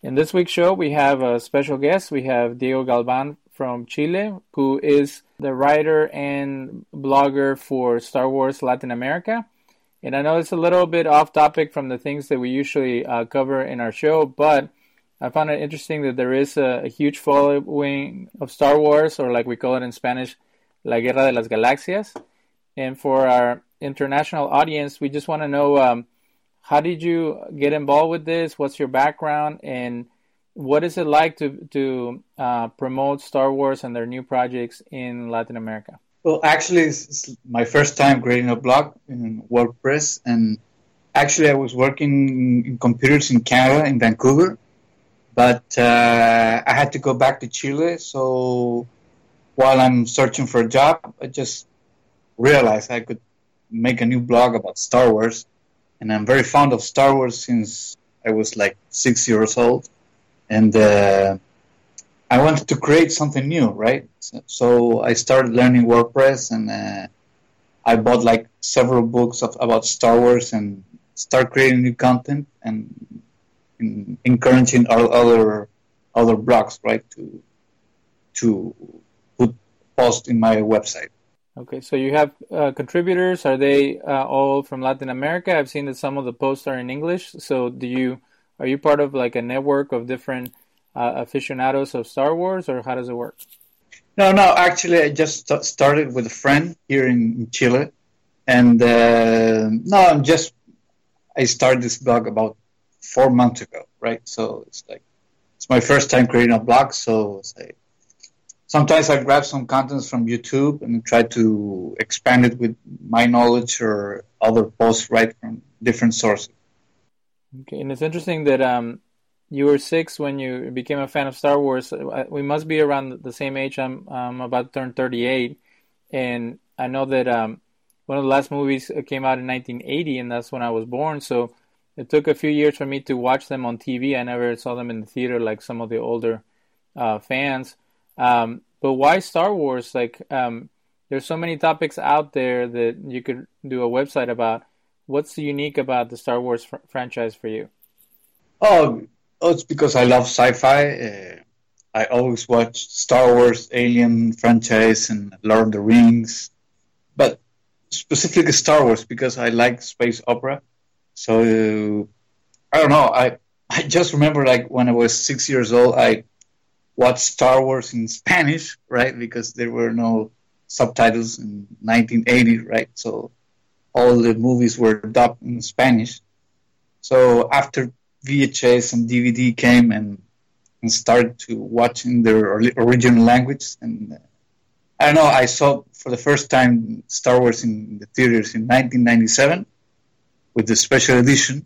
In this week's show, we have a special guest. We have Diego Galvan from Chile, who is the writer and blogger for Star Wars Latin America. And I know it's a little bit off topic from the things that we usually uh, cover in our show, but I found it interesting that there is a, a, huge following of Star Wars, or like we call it in Spanish, La Guerra de las Galaxias. And for our international audience, we just want to know um, how did you get involved with this? What's your background? And what is it like to to uh, promote Star Wars and their new projects in Latin America? Well, actually, it's my first time creating a blog in WordPress, and actually, I was working in computers in Canada, in Vancouver, but uh, I had to go back to Chile. So while I'm searching for a job, I just realized I could make a new blog about Star Wars, and I'm very fond of Star Wars since I was like six years old and uh, I wanted to create something new, right? So, so I started learning WordPress, and uh, I bought like several books of, about Star Wars and start creating new content and, and encouraging other other blogs, right, to to put post in my website. Okay, so you have uh, contributors. Are they uh, all from Latin America? I've seen that some of the posts are in English. So do you are you part of like a network of different uh, aficionados of Star Wars, or how does it work? No, no. Actually, I just st- started with a friend here in Chile, and uh, no, I'm just I started this blog about four months ago, right? So it's like it's my first time creating a blog, so it's like, sometimes I grab some contents from YouTube and try to expand it with my knowledge or other posts, right, from different sources. Okay, and it's interesting that um, you were six when you became a fan of Star Wars. Uh, we must be around the same age. I'm, I'm about to turn 38, and I know that um, one of the last movies came out in 1980, and that's when I was born. So it took a few years for me to watch them on TV. I never saw them in the theater like some of the older uh, fans. Um, but why Star Wars? Like, um, there's so many topics out there that you could do a website about. What's unique about the Star Wars fr- franchise for you? Oh, oh, it's because I love sci-fi. Uh, I always watch Star Wars, Alien franchise, and Lord of the Rings, but specifically Star Wars because I like space opera. So uh, I don't know. I I just remember like when I was six years old, I watched Star Wars in Spanish, right? Because there were no subtitles in 1980, right? So all the movies were dubbed in Spanish. So after VHS and DVD came and, and started to watch in their original language, and uh, I don't know, I saw for the first time Star Wars in the theaters in 1997 with the special edition.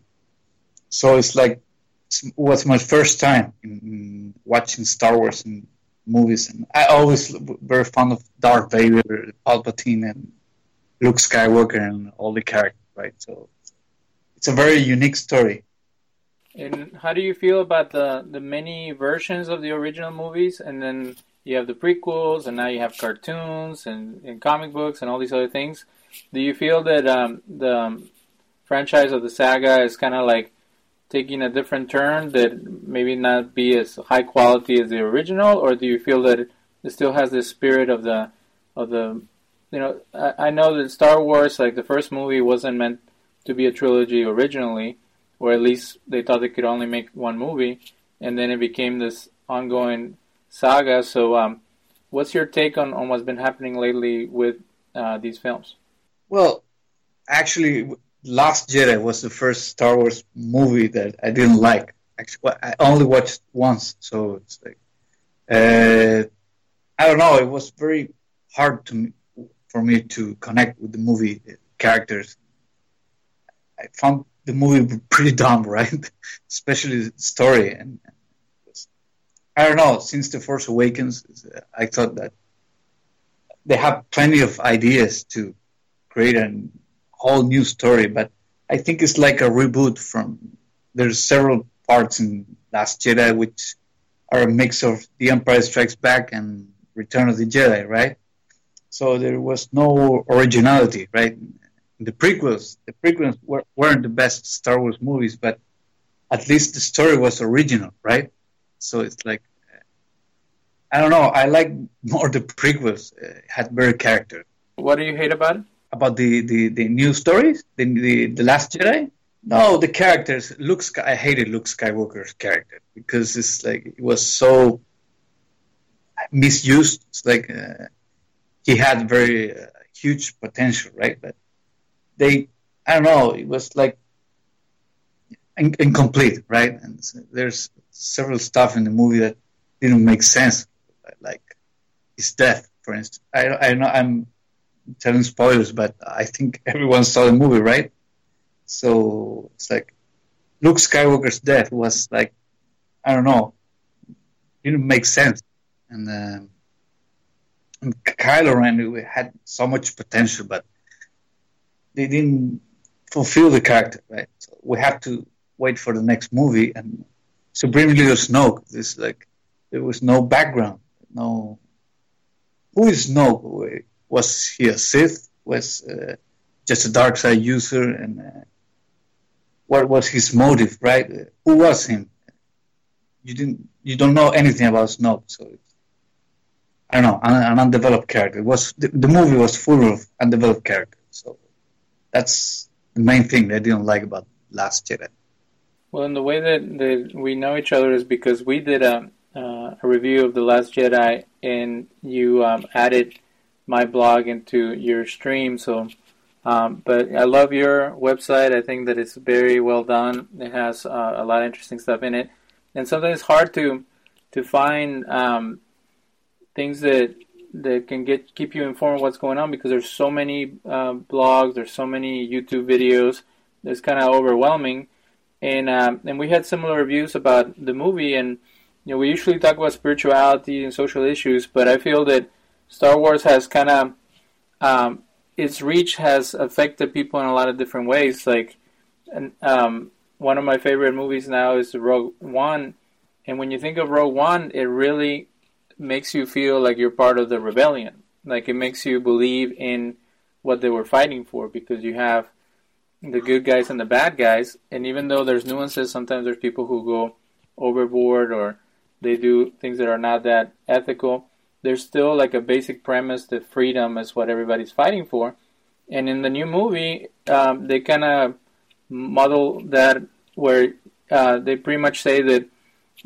So it's like it was my first time in watching Star Wars and movies, and I always very fond of Darth Vader, Palpatine, and Luke Skywalker and all the characters, right? So it's a very unique story. And how do you feel about the the many versions of the original movies, and then you have the prequels, and now you have cartoons and, and comic books and all these other things? Do you feel that um, the um, franchise of the saga is kind of like taking a different turn that maybe not be as high quality as the original, or do you feel that it still has the spirit of the of the you know, I, I know that Star Wars, like the first movie, wasn't meant to be a trilogy originally, or at least they thought they could only make one movie, and then it became this ongoing saga. So, um, what's your take on, on what's been happening lately with uh, these films? Well, actually, Last Jedi was the first Star Wars movie that I didn't like. Actually, I only watched once, so it's like uh, I don't know. It was very hard to for me to connect with the movie characters. I found the movie pretty dumb, right? Especially the story. And I don't know. Since the Force Awakens, I thought that they have plenty of ideas to create a whole new story, but I think it's like a reboot from. There's several parts in Last Jedi which are a mix of The Empire Strikes Back and Return of the Jedi, right? So there was no originality, right? The prequels, the prequels were, weren't the best Star Wars movies, but at least the story was original, right? So it's like I don't know. I like more the prequels. Uh, had better character. What do you hate about it? About the, the, the new stories, the, the the Last Jedi. No, the characters. Luke. Sky, I hated Luke Skywalker's character because it's like it was so misused. It's like uh, he had very uh, huge potential, right? But they, I don't know. It was like in, incomplete, right? And so there's several stuff in the movie that didn't make sense, like his death, for instance. I, I know I'm telling spoilers, but I think everyone saw the movie, right? So it's like Luke Skywalker's death was like, I don't know, didn't make sense, and, uh, and Kylo Ren had so much potential, but they didn't fulfill the character, right? So we have to wait for the next movie. And Supreme Leader Snoke, this like there was no background, no. Who is Snoke? Was he a Sith? Was uh, just a dark side user? And uh, what was his motive? Right? Who was him? You didn't. You don't know anything about Snoke, so I don't know. An, an undeveloped character. It was the, the movie was full of undeveloped characters. So that's the main thing I didn't like about Last Jedi. Well, and the way that, that we know each other is because we did a, uh, a review of The Last Jedi and you um, added my blog into your stream. So, um, but I love your website. I think that it's very well done. It has uh, a lot of interesting stuff in it. And sometimes it's hard to to find um, things that that can get keep you informed what's going on because there's so many uh, blogs, there's so many YouTube videos. It's kind of overwhelming and um, and we had similar reviews about the movie. And you know, we usually talk about spirituality and social issues, but I feel that Star Wars has kind of um, its reach has affected people in a lot of different ways. Like, um, one of my favorite movies now is Rogue One, and when you think of Rogue One, it really makes you feel like you're part of the rebellion. Like it makes you believe in what they were fighting for because you have the good guys and the bad guys. And even though there's nuances, sometimes there's people who go overboard or they do things that are not that ethical. There's still like a basic premise that freedom is what everybody's fighting for. And in the new movie, um, they kind of model that where uh, they pretty much say that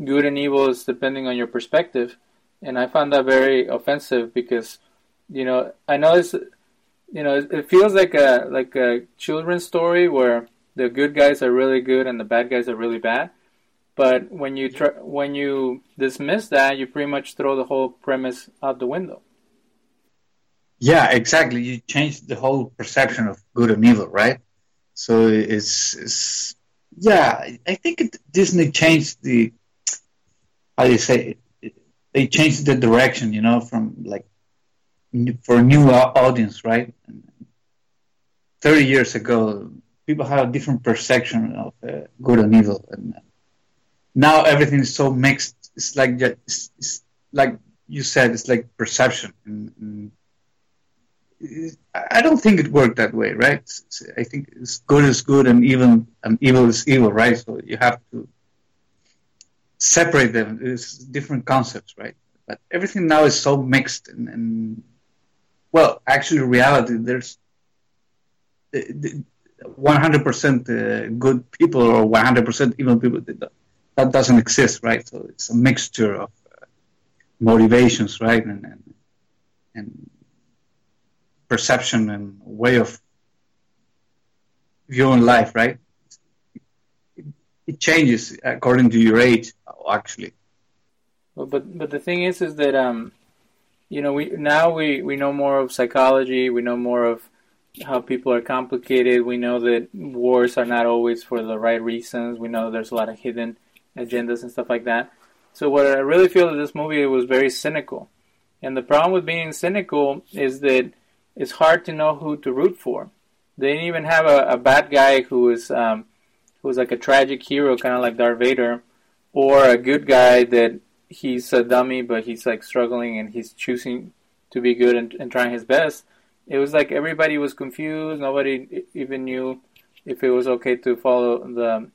good and evil is depending on your perspective. And I found that very offensive because, you know, I know it's you know, it, feels like a like a children's story where the good guys are really good and the bad guys are really bad. But when you try, when you dismiss that, you pretty much throw the whole premise out the window. Yeah, exactly. You change the whole perception of good and evil, right? So it's, it's yeah. I think it, Disney changed the how do you say it? They changed the direction, you know, from like for a new audience, right? Thirty years ago, people had a different perception of uh, good and evil, and now everything is so mixed. It's like it's, it's like you said, it's like perception. And, and I don't think it worked that way, right? I think it's good is good and even and evil is evil, right? So you have to separate them. It's different concepts, right? But everything now is so mixed and, and well, actually, reality there's 100% uh, good people or 100% evil people. That doesn't exist, right? So it's a mixture of uh, motivations, right, and, and, and perception and way of viewing life, right? It, it changes according to your age, actually. Well, but but the thing is, is that um, you know, we now we, we know more of psychology. We know more of how people are complicated. We know that wars are not always for the right reasons. We know there's a lot of hidden agendas and stuff like that. So what I really feel that this movie was very cynical. And the problem with being cynical is that it's hard to know who to root for. They didn't even have a, a bad guy who was um, who was like a tragic hero, kind of like Darth Vader, or a good guy that he's a dummy, but he's like struggling and he's choosing to be good and, and trying his best. It was like everybody was confused. Nobody even knew if it was okay to follow the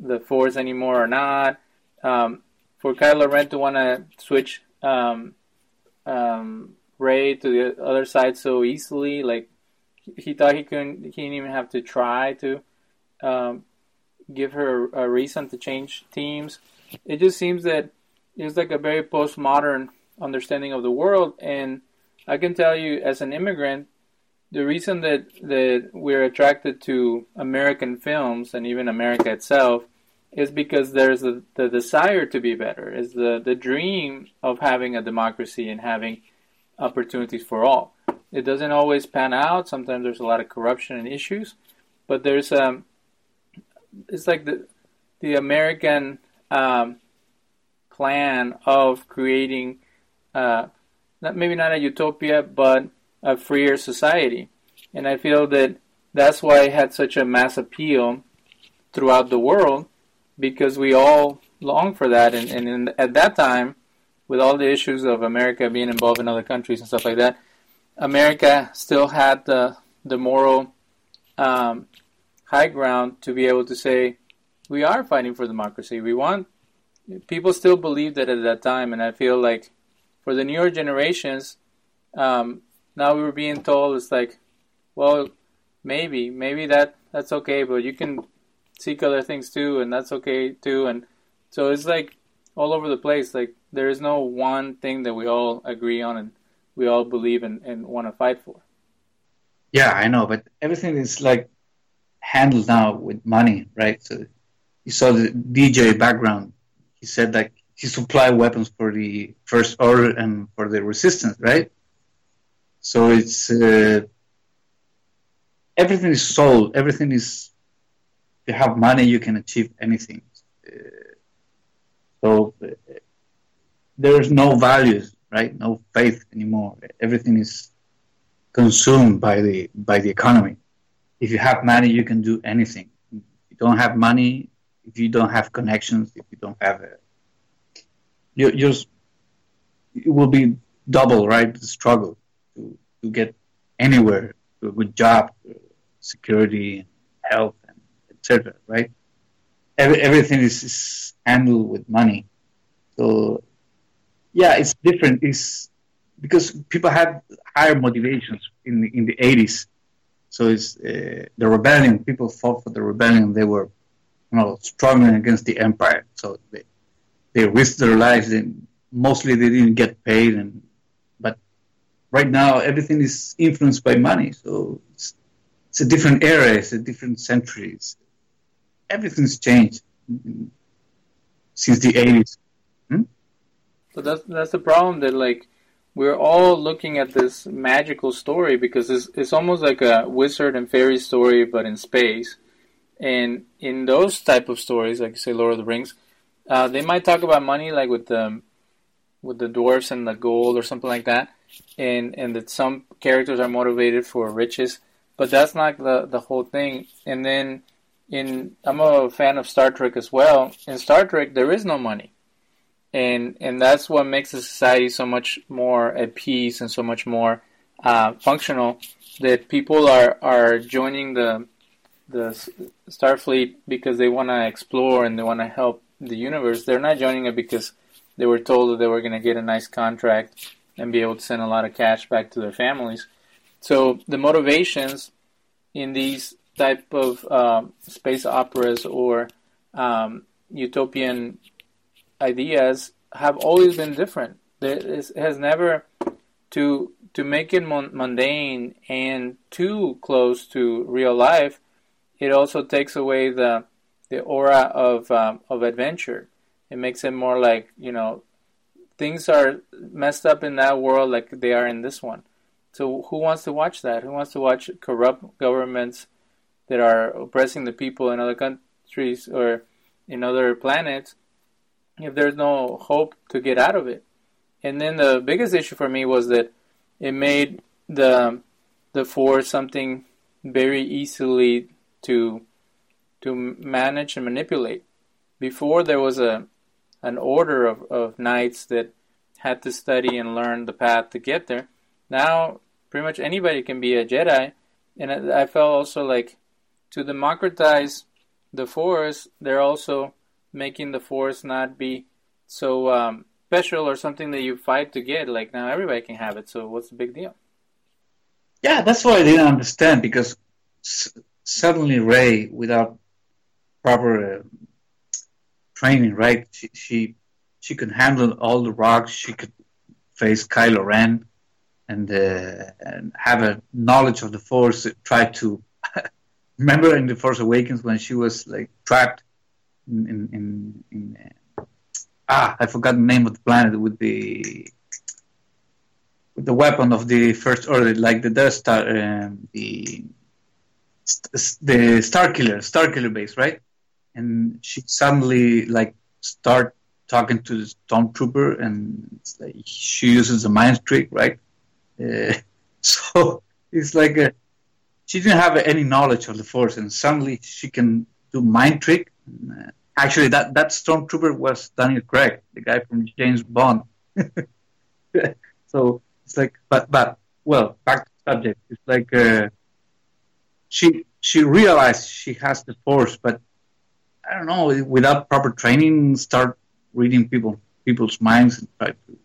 the Force anymore or not. Um, for Kylo Ren to want to switch um, um, Rey to the other side so easily, like he thought he couldn't, he didn't even have to try to um, give her a, a reason to change teams. It just seems that it's like a very postmodern understanding of the world, and I can tell you as an immigrant, the reason that that we're attracted to American films and even America itself is because there's a, the desire to be better, is the the dream of having a democracy and having opportunities for all. It doesn't always pan out. Sometimes there's a lot of corruption and issues, but there's um, it's like the the American um, plan of creating uh, not, maybe not a utopia, but a freer society. And I feel that that's why it had such a mass appeal throughout the world because we all long for that. And, and in, at that time, with all the issues of America being involved in other countries and stuff like that, America still had the the moral um, high ground to be able to say we are fighting for democracy. We want people still believed it at that time, and I feel like for the newer generations, um, now we were being told it's like, well, maybe, maybe that that's okay, but you can seek other things too, and that's okay too, and so it's like all over the place. Like there is no one thing that we all agree on and we all believe and, and want to fight for. Yeah, I know, but everything is like handled now with money, right? So you saw the DJ background. He said like he supplied weapons for the first order and for the resistance, right? So it's uh, everything is sold. Everything is. If you have money, you can achieve anything. Uh, so uh, there's no values, right? No faith anymore. Everything is consumed by the by the economy. If you have money, you can do anything. If you don't have money, if you don't have connections, if you don't have a you just it will be double, right? The struggle to, get anywhere to a good job, security, health, and etc. Right? Every, everything is, is handled with money. So yeah, it's different. It's because people have higher motivations in the, in the 80s. So it's uh, the rebellion. People fought for the rebellion. They were, you know, struggling against the empire. So they, they risked their lives and mostly they didn't get paid and right now everything is influenced by money. So it's, it's a different era it's a different centuries everything's changed since the 80s hmm? so that's that's the problem that like we're all looking at this magical story because it's, it's almost like a wizard and fairy story but in space. And in those type of stories like say lord of the rings uh, they might talk about money, like with the with the dwarfs and the gold or something like that, and and that some characters are motivated for riches, but that's not the the whole thing. And then in I'm a fan of Star Trek as well. In Star Trek, there is no money, and and that's what makes the society so much more at peace and so much more uh, functional. That people are are joining the the Starfleet because they want to explore and they want to help the universe, they're not joining it because they were told that they were going to get a nice contract and be able to send a lot of cash back to their families. So the motivations in these type of um, space operas or um, utopian ideas have always been different. It has never to to make it mundane and too close to real life. It also takes away the the aura of um, of adventure. It makes it more like you know things are messed up in that world like they are in this one. So who wants to watch that? Who wants to watch corrupt governments that are oppressing the people in other countries or in other planets if there's no hope to get out of it? And then the biggest issue for me was that it made the the force something very easily to to manage and manipulate. Before there was a an order of, of knights that had to study and learn the path to get there. Now pretty much anybody can be a Jedi, and I felt also like to democratize the Force, they're also making the Force not be so um, special or something that you fight to get. Like now, everybody can have it. So what's the big deal? Yeah, that's what I didn't understand because s- suddenly Rey, without proper uh, training, right? She, she she could handle all the rocks. She could face Kylo Ren and, uh, and have a knowledge of the Force. Try to remember in the Force Awakens when she was like trapped in in, in, in uh, ah I forgot the name of the planet with the with the weapon of the First Order, like the Death Star, um, the the Star Killer, Star Killer base, right? And she suddenly like start talking to the stormtrooper, and it's like she uses a mind trick, right? Uh, so it's like a, she didn't have any knowledge of the Force, and suddenly she can do mind trick. Uh, actually, that that stormtrooper was Daniel Craig, the guy from James Bond. so it's like, but but well, back to the subject. It's like uh, she she realized she has the Force, but I don't know, without proper training, start reading people people's minds and try to.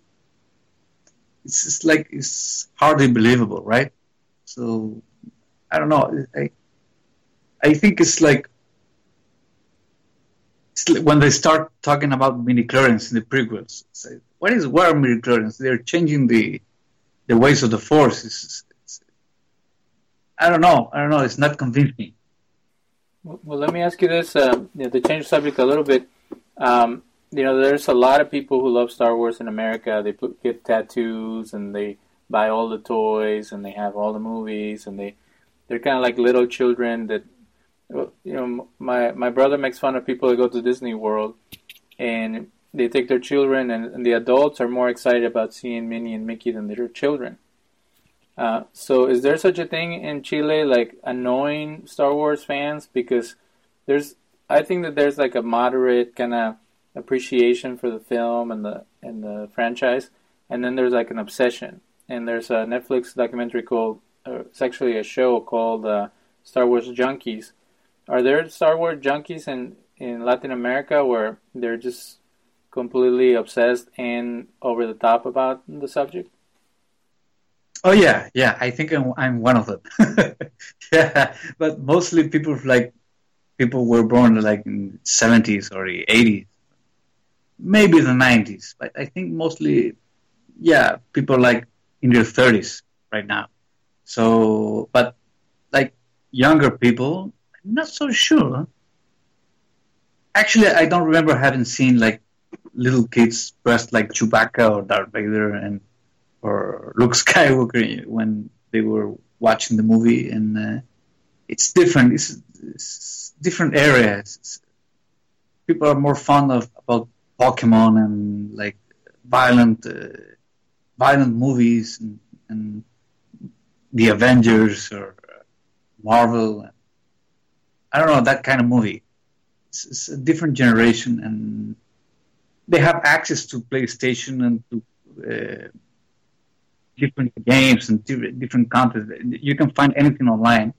It's just like it's hardly believable, right? So I don't know. I I think it's like it's like when they start talking about midichlorians in the prequels. Like, what is what are midichlorians? They're changing the the ways of the force. I don't know. I don't know. It's not convincing. Well, let me ask you this: uh, you know, to change the subject a little bit. Um, you know, there's a lot of people who love Star Wars in America. They put, get tattoos and they buy all the toys and they have all the movies and they they're kind of like little children that you know my my brother makes fun of people that go to Disney World and they take their children and, and the adults are more excited about seeing Minnie and Mickey than their children. Uh, so is there such a thing in Chile like annoying Star Wars fans because there's I think that there's like a moderate kind of appreciation for the film and the and the franchise and then there's like an obsession and there's a Netflix documentary called uh, it's actually a show called uh, Star Wars Junkies. Are there Star Wars junkies in in Latin America where they're just completely obsessed and over the top about the subject? Oh yeah, yeah. I think I'm, I'm one of them. yeah, but mostly people like people were born like in seventies or eighties, maybe the nineties. But I think mostly, yeah, people like in their thirties right now. So, but like younger people, I'm not so sure. Actually, I don't remember having seen like little kids dressed like Chewbacca or Darth Vader and or Luke Skywalker when they were watching the movie, and uh, it's different. It's, it's different areas. People are more fond of about Pokemon and like violent, uh, violent movies and, and, the Avengers or Marvel. I don't know that kind of movie. It's, it's a different generation, and they have access to PlayStation and to. Uh, different games and different content. You can find anything online.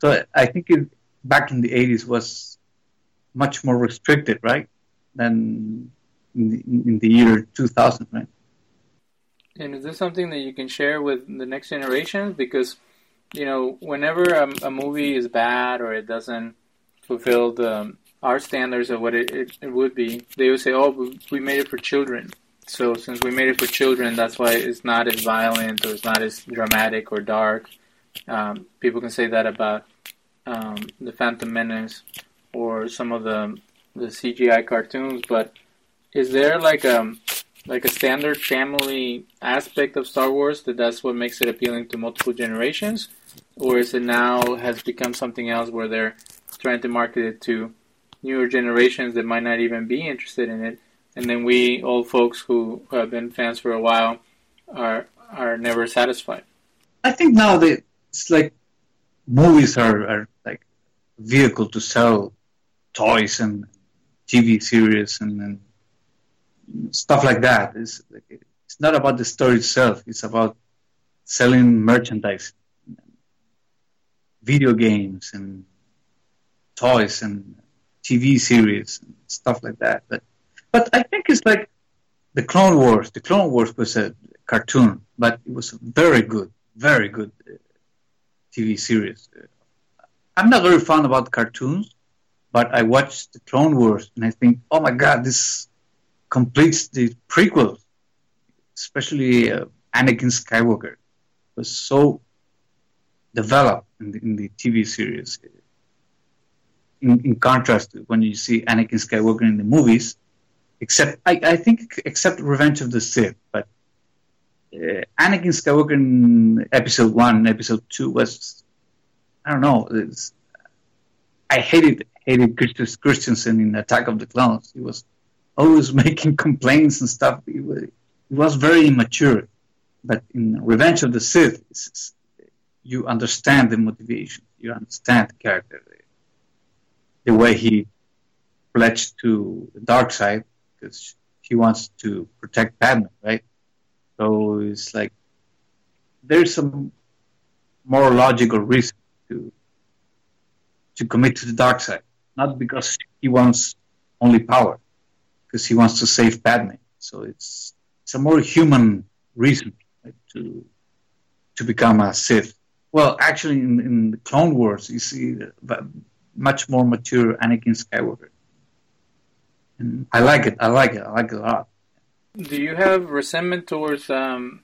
So I think it, back in the 80s was much more restricted, right, than in the, in the year 2000, right? And is this something that you can share with the next generation? Because, you know, whenever a, a movie is bad or it doesn't fulfill the our standards of what it, it, it would be, they would say, "Oh, we made it for children." So since we made it for children, that's why it's not as violent or it's not as dramatic or dark. Um, people can say that about um, the Phantom Menace or some of the the CGI cartoons. But is there like a um, like a standard family aspect of Star Wars that that's what makes it appealing to multiple generations, or is it now has become something else where they're trying to market it to newer generations that might not even be interested in it? And then we old folks who, have been fans for a while are are never satisfied. I think now that it's like movies are, are like vehicle to sell toys and TV series and, and stuff like that. It's it's not about the story itself. It's about selling merchandise, video games and toys and TV series and stuff like that. But but I think it's like the Clone Wars. The Clone Wars was a cartoon, but it was a very good, very good uh, TV series. I'm not very fond about cartoons, but I watched the Clone Wars and I think, oh my god, this completes the prequel, especially uh, Anakin Skywalker was so developed in the, in the TV series. In, in, contrast when you see Anakin Skywalker in the movies, except I, I think except Revenge of the Sith, but uh, Anakin Skywalker in Episode One, Episode Two was I don't know. I hated Hayden Christensen in Attack of the Clones. He was always making complaints and stuff. He was, he was very immature. But in Revenge of the Sith, you understand the motivation, you understand the character, the way he pledged to the dark side because he wants to protect Padme, right? So it's like there's some more logical reason to to commit to the dark side, not because he wants only power, because he wants to save Padme. So it's it's a more human reason to to become a Sith. Well, actually, in, in the Clone Wars, you see uh, much more mature Anakin Skywalker. And I like it. I like it. I like it a lot. Do you have resentment towards um,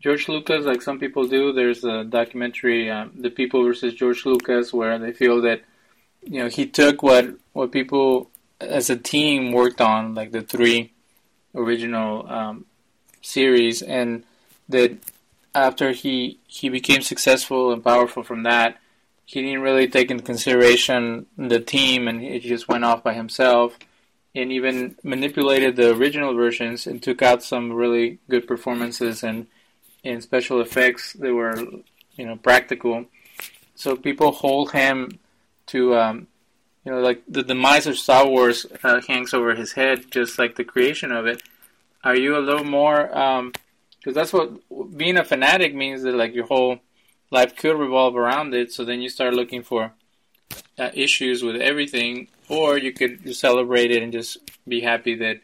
George Lucas, like some people do? There's a documentary, um, "The People versus George Lucas," where they feel that you know he took what what people as a team worked on, like the three original um, series, and that after he he became successful and powerful from that, he didn't really take into consideration the team, and he just went off by himself, and even manipulated the original versions and took out some really good performances and in special effects that were you know practical. So people hold him to um, you know like the demise of Star Wars uh, hangs over his head, just like the creation of it. Are you a little more um, because that's what being a fanatic means that like your whole life could revolve around it. So then you start looking for uh, issues with everything, or you could celebrate it and just be happy that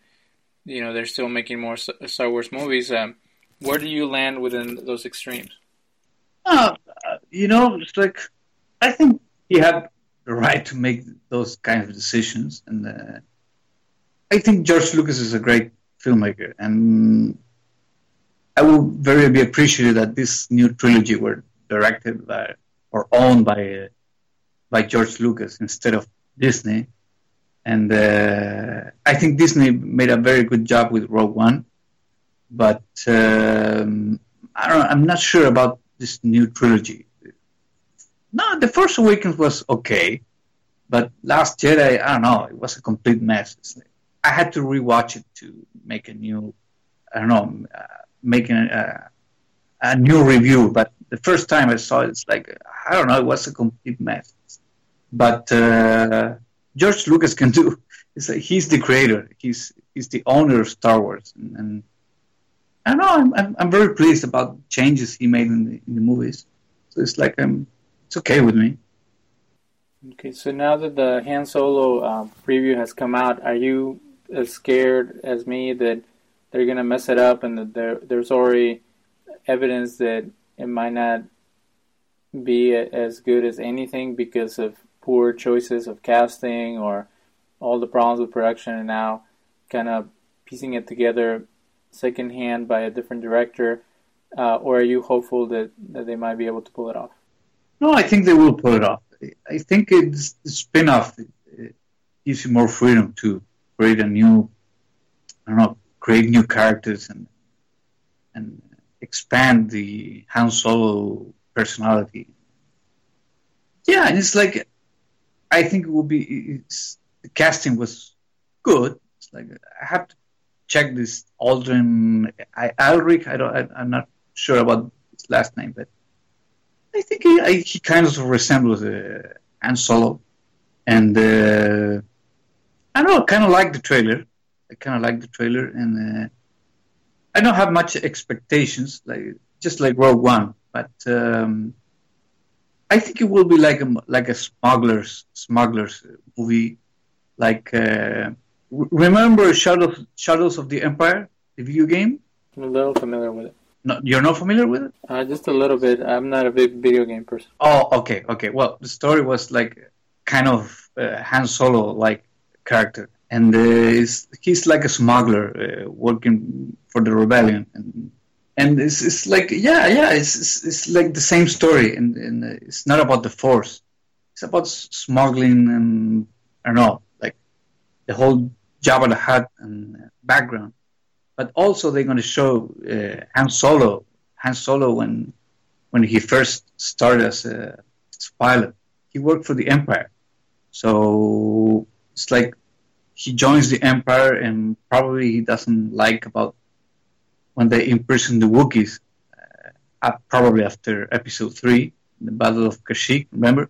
you know they're still making more Star Wars movies. Um, where do you land within those extremes? Uh, you know, it's like I think he had the right to make those kind of decisions, and uh, I think George Lucas is a great filmmaker, and I will very be appreciative that this new trilogy were directed by or owned by uh, by George Lucas instead of Disney, and uh, I think Disney made a very good job with Rogue One, but um, I. I'm not sure about this new trilogy. No, the Force Awakens was okay, but Last Jedi, I don't know, it was a complete mess. I had to rewatch it to make a new, I don't know, uh, making a, a new review, but the first time I saw it, it's like I don't know, it was a complete mess. But uh, George Lucas can do. It's like he's the creator. He's he's the owner of Star Wars, and, and I don't know. I'm, I'm, I'm very pleased about changes he made in the in the movies. So it's like I'm. It's okay with me. Okay, so now that the Han Solo um, preview has come out, are you as scared as me that they're gonna mess it up, and that there there's already evidence that it might not be as good as anything because of poor choices of casting or all the problems with production, and now kind of piecing it together secondhand by a different director, uh, or are you hopeful that, that they might be able to pull it off? No, I think they will pull it off. I think it's the spin-off it gives you more freedom to create a new, I don't know, create new characters and and expand the Han Solo personality. Yeah, and it's like I think it will be the casting was good. It's like I have to check this Aldrin I, Alric. I don't. I, am not sure about his last name, but I think he, I, he kind of resembles uh, Han Solo, and uh, I don't know. Kind of like the trailer. I kind of like the trailer, and uh, I don't have much expectations, like just like Rogue One, but um, I think it will be like a like a smugglers smugglers movie, Like, uh, remember Shadows Shadows of the Empire, the video game? I'm a little familiar with it. No, you're not familiar with it? Uh, just a little bit. I'm not a big video game person. Oh, okay, okay. Well, the story was like kind of uh, Han Solo like character, and uh, he's like a smuggler uh, working for the rebellion, and and it's, it's like yeah, yeah, it's, it's, it's like the same story, and, and it's not about the Force. It's about smuggling and I don't know, like the whole Jabba the Hutt and background but also they're going to show uh, Han Solo. Han Solo when when he first started as a, as a pilot, he worked for the Empire. So it's like he joins the Empire, and probably he doesn't like about when they imprison the Wookiees. Uh, probably after Episode Three, the Battle of Kashyyyk. Remember?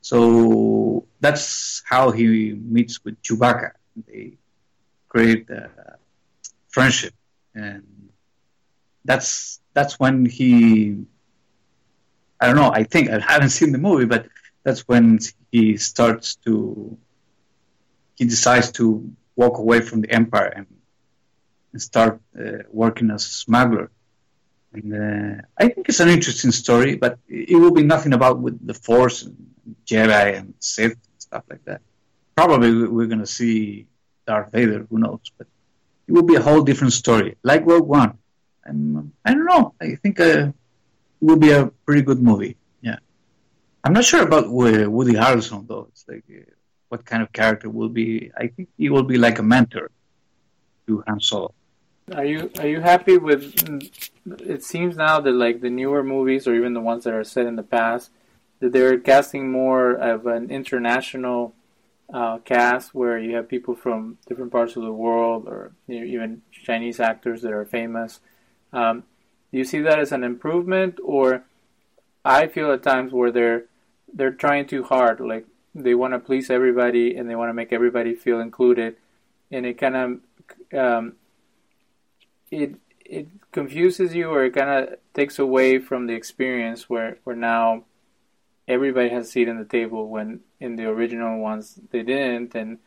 So that's how he meets with Chewbacca. They create. Uh, friendship, and that's that's when he. I don't know. I think I haven't seen the movie, but that's when he starts to. He decides to walk away from the empire and start uh, working as a smuggler. And uh, I think it's an interesting story, but it will be nothing about with the Force and Jedi and Sith and stuff like that. Probably we're going to see Darth Vader. Who knows? But it will be a whole different story, like Rogue One. And I don't know. I think uh, it will be a pretty good movie. Yeah, I'm not sure about Woody Harrelson though. It's like uh, what kind of character will be. I think he will be like a mentor to Han Solo. Are you are you happy with? It seems now that like the newer movies, or even the ones that are set in the past, that they're casting more of an international uh, cast where you have people from different parts of the world or you know, even Chinese actors that are famous. Um, do you see that as an improvement, or I feel at times where they're they're trying too hard, like they want to please everybody and they want to make everybody feel included, and it kind of um, it it confuses you or it kind of takes away from the experience where where now everybody has a seat at the table when in the original ones they didn't, and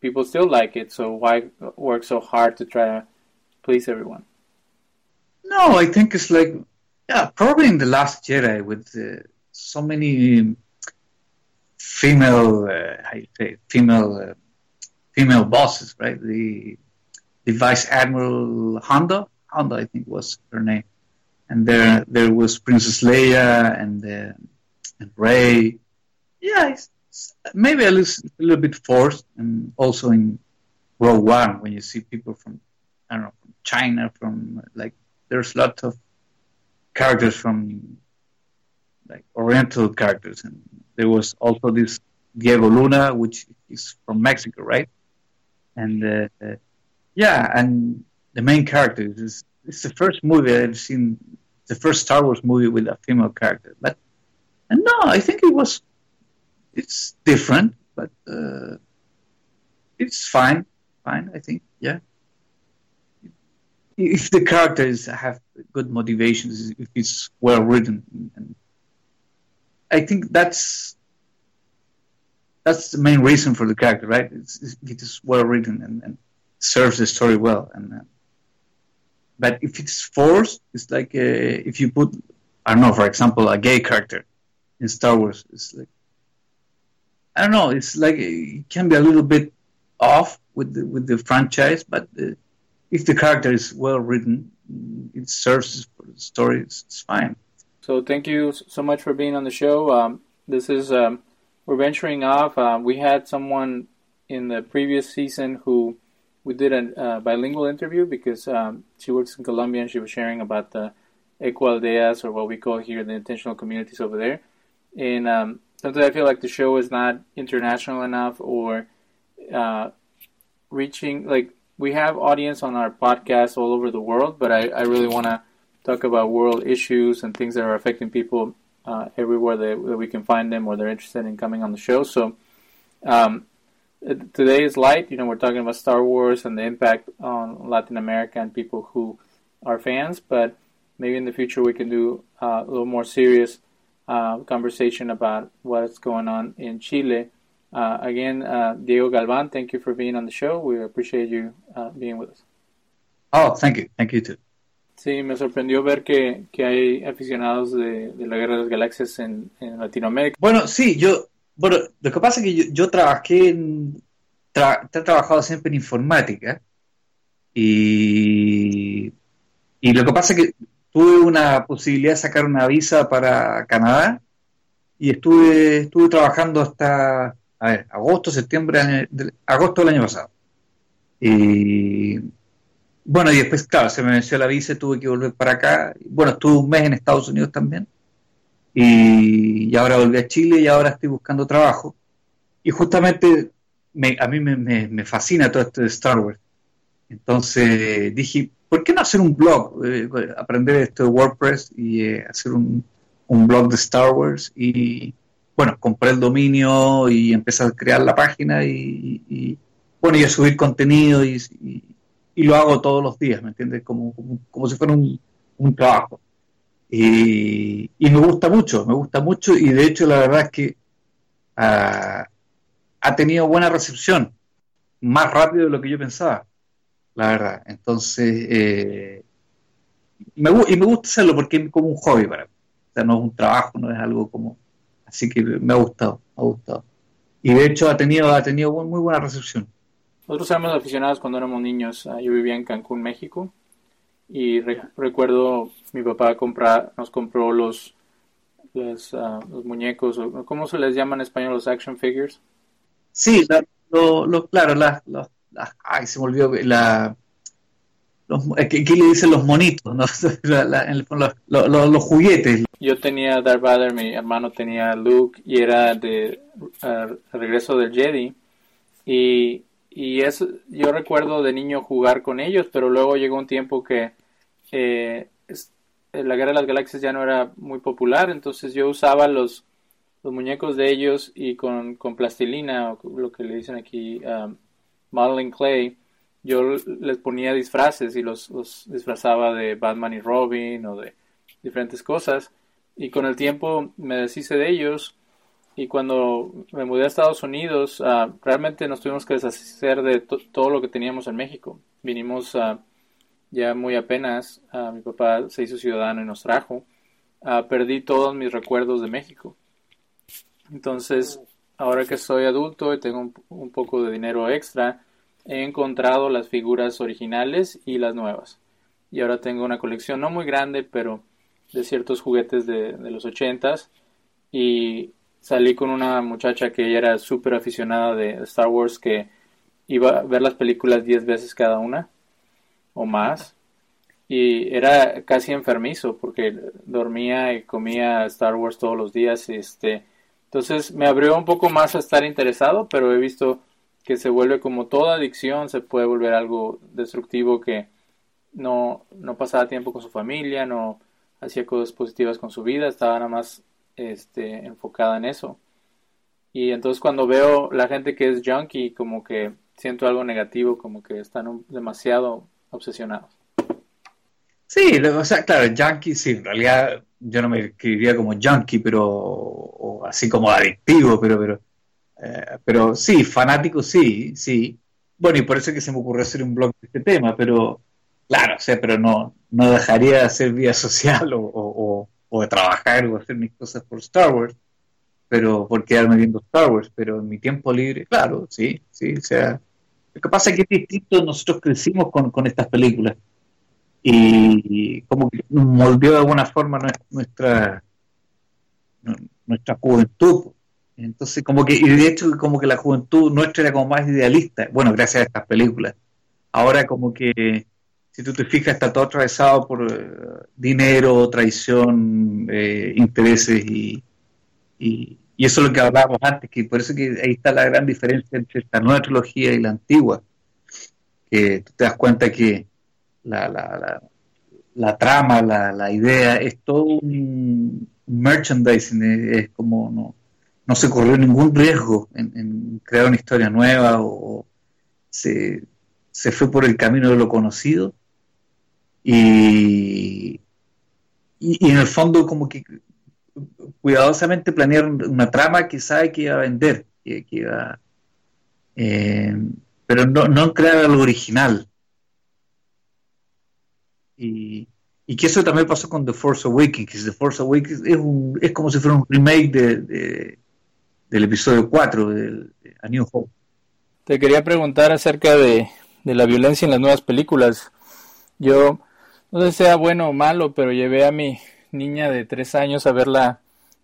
people still like it. So why work so hard to try to please everyone? No, I think it's like yeah, probably in the Last Jedi with uh, so many female, uh, female, uh, female bosses, right? The the Vice Admiral Honda, Honda, I think was her name, and there there was Princess Leia and uh, and Rey. Yeah, it's, it's maybe a little, a little bit forced, and also in Rogue One when you see people from I don't know from China, from like there's lots of characters from like Oriental characters, and there was also this Diego Luna, which is from Mexico, right? And uh, uh, yeah, and the main character is it's the first movie I've seen, the first Star Wars movie with a female character. But and no, I think it was. It's different, but uh, it's fine. Fine, I think. Yeah. If the characters have good motivations, if it's well written, and I think that's that's the main reason for the character, right? It's, it is well written and, and, serves the story well. And uh, but if it's forced, it's like uh, if you put, I don't know, for example, a gay character in Star Wars. It's like I don't know. It's like it can be a little bit off with the, with the franchise, but uh, if the character is well written, it serves for the story. It's, it's, fine. So thank you so much for being on the show. Um, this is um, we're venturing off. Uh, we had someone in the previous season who we did a uh, bilingual interview because um, she works in Colombia and she was sharing about the ecoaldeas or what we call here the intentional communities over there and um, sometimes I feel like the show is not international enough or uh, reaching like we have audience on our podcast all over the world, but I, I really want to talk about world issues and things that are affecting people uh, everywhere that, that, we can find them or they're interested in coming on the show. So um, today is light. You know, we're talking about Star Wars and the impact on Latin America and people who are fans, but maybe in the future we can do uh, a little more serious uh, conversation about what's going on in Chile Uh, again, uh, Diego Galvan, thank you for being on the show. We appreciate you uh, being with us. Oh, thank you. Thank you too. Sí, me sorprendió ver que, que hay aficionados de, de, la Guerra de las Galaxias en, en, Latinoamérica. Bueno, sí, yo, bueno, lo que pasa es que yo, yo trabajé en, he trabajado siempre en informática y, y lo que pasa es que tuve una posibilidad de sacar una visa para Canadá y estuve, estuve trabajando hasta, a ver, agosto, septiembre, agosto del año pasado. Y bueno, y después, claro, se me venció la visa, tuve que volver para acá. Bueno, estuve un mes en Estados Unidos también. Y, ahora volví a Chile y ahora estoy buscando trabajo. Y justamente a mí me, me, fascina todo esto de Star Wars. Entonces dije, ¿por qué no hacer un blog? Eh, aprender esto de WordPress y eh, hacer un, un, blog de Star Wars. Y bueno, compré el dominio y empecé a crear la página y, bueno, y a subir contenido y, lo hago todos los días, ¿me entiendes? Como, como, si fuera un, un trabajo. Y, y, me gusta mucho, me gusta mucho y de hecho la verdad es que ah, ha tenido buena recepción, más rápido de lo que yo pensaba, la verdad. Entonces, eh, me, y me gusta hacerlo porque es como un hobby para mí. O sea, no es un trabajo, no es algo como... Así que me ha gustado, me ha gustado. Y de hecho ha tenido, ha tenido muy buena recepción. Nosotros éramos aficionados cuando éramos niños. Ah, yo vivía en Cancún, México. Y recuerdo mi papá comprar, nos compró los, los, ah, los, muñecos, ¿cómo se les llama en español? Los action figures. Sí, lo, claro, las, ay, se volvió la, los, ¿qué, le dicen los monitos? los, juguetes. Yo tenía Darth Vader, mi hermano tenía Luke y era de ah, regreso del Jedi. Y y es, yo recuerdo de niño jugar con ellos, pero luego llegó un tiempo que eh, la Guerra de las Galaxias ya no era muy popular, entonces yo usaba los, muñecos de ellos y con, plastilina, o lo que le dicen aquí, um, modeling clay, yo les ponía disfraces y los, los disfrazaba de Batman y Robin o de diferentes cosas. Y con el tiempo me deshice de ellos y cuando me mudé a Estados Unidos, ah, realmente nos tuvimos que deshacer de todo lo que teníamos en México. Vinimos uh, ya muy apenas, uh, mi papá se hizo ciudadano y nos trajo. perdí todos mis recuerdos de México. Entonces, ahora que soy adulto y tengo un, un, poco de dinero extra, he encontrado las figuras originales y las nuevas. Y ahora tengo una colección no muy grande, pero de ciertos juguetes de, de los ochentas. Y salí con una muchacha que ella era súper aficionada de Star Wars que iba a ver las películas 10 veces cada una o más y era casi enfermizo porque dormía y comía Star Wars todos los días este entonces me abrió un poco más a estar interesado pero he visto que se vuelve como toda adicción se puede volver algo destructivo que no no pasaba tiempo con su familia no hacía cosas positivas con su vida estaba nada más este, enfocada en eso. Y entonces cuando veo la gente que es junkie, como que siento algo negativo, como que están demasiado obsesionados. Sí, o sea, claro, junkie, sí, en realidad yo no me escribiría como junkie, pero, o así como adictivo, pero, pero, eh, pero sí, fanático, sí, sí. Bueno, y por eso es que se me ocurrió hacer un blog de este tema, pero, claro, o sea, pero no, no dejaría de hacer vía social o o de trabajar o hacer mis cosas por Star Wars, pero por quedarme viendo Star Wars, pero en mi tiempo libre, claro, sí, sí, o sea, lo que pasa es que es distinto, nosotros crecimos con, con estas películas y como que moldeó de alguna forma nuestra nuestra juventud. Entonces, como que, y de hecho, como que la juventud nuestra era como más idealista, bueno, gracias a estas películas. Ahora como que si tú te fijas, está todo atravesado por eh, dinero, traición, eh, intereses y, y, eso es lo que hablábamos antes, que por eso que ahí está la gran diferencia entre esta nueva trilogía y la antigua, que tú te das cuenta que la, la, la, trama, la, la, idea es todo un merchandising, es, como no, no se corrió ningún riesgo en, crear una historia nueva o se, se fue por el camino de lo conocido. Y, y, en el fondo como que cuidadosamente planearon una trama que sabe que iba a vender. que, iba... Eh, pero no, no crear algo original. Y, y que eso también pasó con The Force Awakens, The Force Awakens es, un, es como si fuera un remake de, del episodio 4 de, A New Hope. Te quería preguntar acerca de, de la violencia en las nuevas películas. Yo no sé si sea bueno o malo, pero llevé a mi niña de 3 años a ver la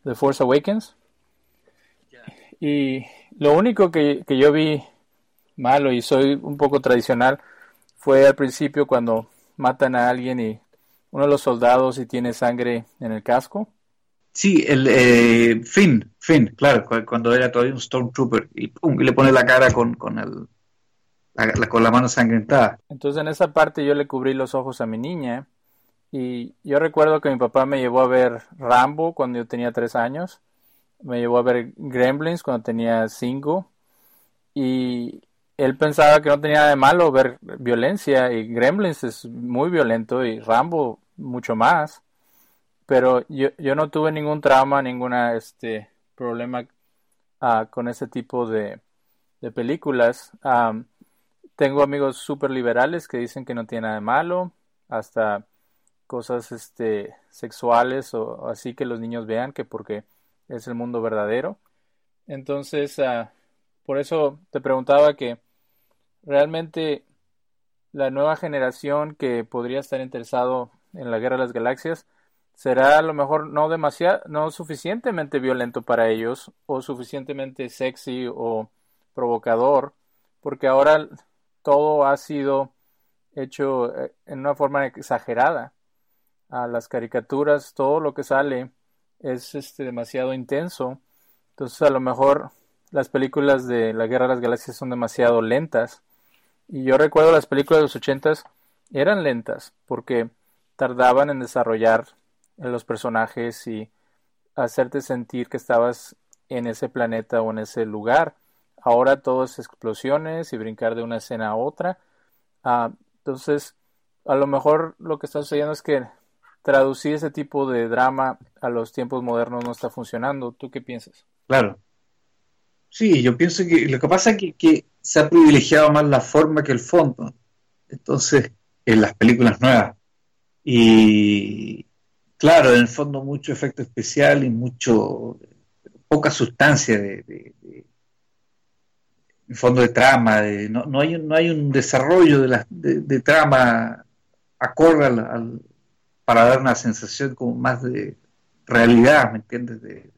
The Force Awakens. Y lo único que, que yo vi malo y soy un poco tradicional fue al principio cuando matan a alguien y uno de los soldados y tiene sangre en el casco. Sí, el eh, Finn, Finn, claro, cuando era todavía un Stormtrooper y, pum, y le pone la cara con, con, el, la, con la mano sangrentada. Entonces en esa parte yo le cubrí los ojos a mi niña y yo recuerdo que mi papá me llevó a ver Rambo cuando yo tenía tres años, me llevó a ver Gremlins cuando tenía cinco y él pensaba que no tenía nada de malo ver violencia y Gremlins es muy violento y Rambo mucho más. Pero yo, yo no tuve ningún trauma, ninguna este problema uh, con ese tipo de, de películas. Tengo amigos súper liberales que dicen que no tiene nada de malo, hasta cosas este, sexuales o, así que los niños vean que porque es el mundo verdadero. Entonces, uh, por eso te preguntaba que realmente la nueva generación que podría estar interesado en la guerra de las galaxias será a lo mejor no demasiado, no suficientemente violento para ellos o suficientemente sexy o provocador, porque ahora todo ha sido hecho eh, en una forma exagerada. A las caricaturas, todo lo que sale es este demasiado intenso. Entonces a lo mejor las películas de la Guerra de las Galaxias son demasiado lentas y yo recuerdo las películas de los ochentas eran lentas porque tardaban en desarrollar los personajes y hacerte sentir que estabas en ese planeta o en ese lugar. Ahora todo es explosiones y brincar de una escena a otra. Ah, entonces, a lo mejor lo que está sucediendo es que traducir ese tipo de drama a los tiempos modernos no está funcionando. ¿Tú qué piensas? Claro. Sí, yo pienso que lo que pasa es que se ha privilegiado más la forma que el fondo. Entonces, en las películas nuevas. Y claro, en el fondo mucho efecto especial y mucho poca sustancia de, en fondo de trama, no, no, hay, no hay un desarrollo de, la, de, trama acorde al, para dar una sensación como más de realidad, ¿me entiendes? De,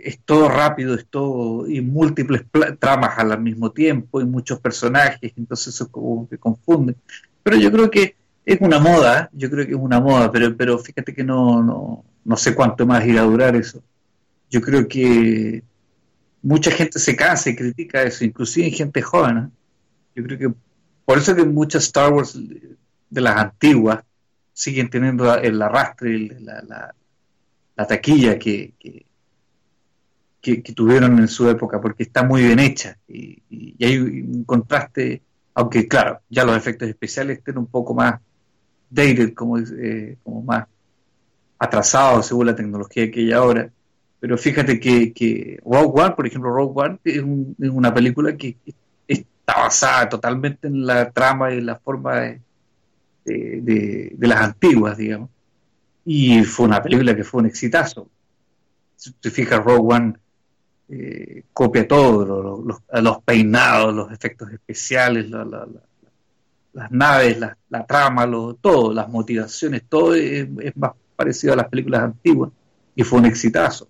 es todo rápido, es todo, y múltiples tramas al mismo tiempo, y muchos personajes, entonces eso como que confunde. Pero yo creo que es una moda, yo creo que es una moda, pero, pero fíjate que no, no, no sé cuánto más irá a durar eso. Yo creo que mucha gente se cansa y critica eso, inclusive gente joven. ¿eh? Yo creo que por eso que muchas Star Wars de las antiguas siguen teniendo el arrastre, la, la, la taquilla que, que, tuvieron en su época, porque está muy bien hecha y, hay un contraste, aunque claro, ya los efectos especiales estén un poco más dated, como, eh, como más atrasados según la tecnología que hay ahora. Pero fíjate que, que Rogue One, por ejemplo, Rogue One es, una película que está basada totalmente en la trama y la forma de, de, las antiguas, digamos. Y fue una película que fue un exitazo. Si te fijas, Rogue One eh, copia todo, los, peinados, los efectos especiales, las naves, la, trama, todo, las motivaciones, todo es, más parecido a las películas antiguas y fue un exitazo.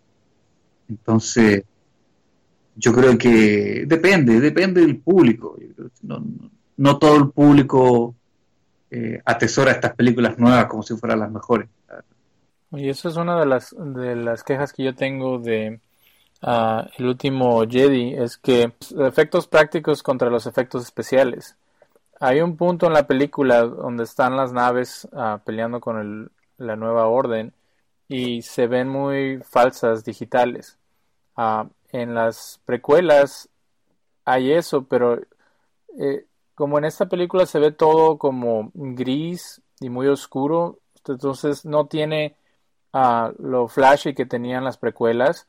Entonces, yo creo que depende, depende del público. No, todo el público eh, atesora estas películas nuevas como si fueran las mejores. Y eso es una de las, de las quejas que yo tengo de, el último Jedi es que efectos prácticos contra los efectos especiales. Hay un punto en la película donde están las naves ah, peleando con la nueva orden y se ven muy falsas digitales. Ah, en las precuelas hay eso, pero eh, como en esta película se ve todo como gris y muy oscuro, entonces no tiene uh, lo flashy que tenían las precuelas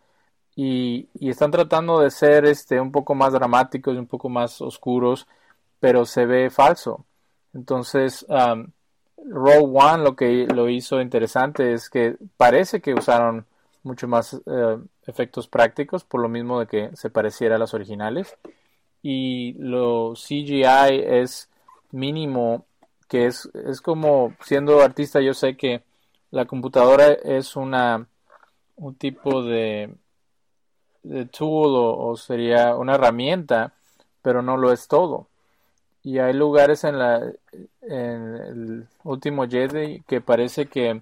y, están tratando de ser este un poco más dramáticos y un poco más oscuros, pero se ve falso. Entonces, um, Rogue One lo que lo hizo interesante es que parece que usaron mucho más eh, efectos prácticos, por lo mismo de que se pareciera a las originales. Y lo CGI es mínimo, que es, es como siendo artista, yo sé que la computadora es una un tipo de de tool o, sería una herramienta, pero no lo es todo. Y hay lugares en la en el último Jedi que parece que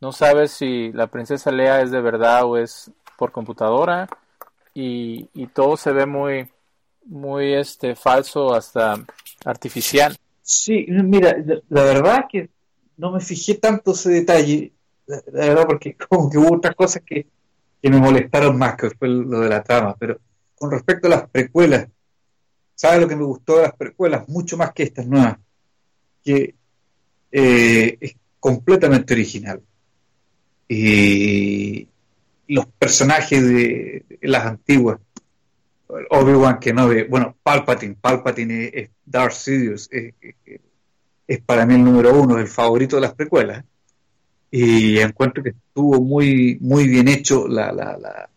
no sabes si la princesa Lea es de verdad o es por computadora y, y todo se ve muy muy este falso hasta artificial. Sí, mira, la verdad que no me fijé tanto ese detalle, la verdad porque como que hubo otras cosas que que me molestaron más, que fue lo de la trama. Pero con respecto a las precuelas, ¿sabes lo que me gustó de las precuelas? Mucho más que estas nuevas, que eh, es completamente original. Y los personajes de, las antiguas, Obi-Wan Kenobi, bueno, Palpatine, Palpatine es, Darth Sidious, es, para mí el número uno, el favorito de las precuelas. Y encuentro que estuvo muy muy bien hecho la, la, la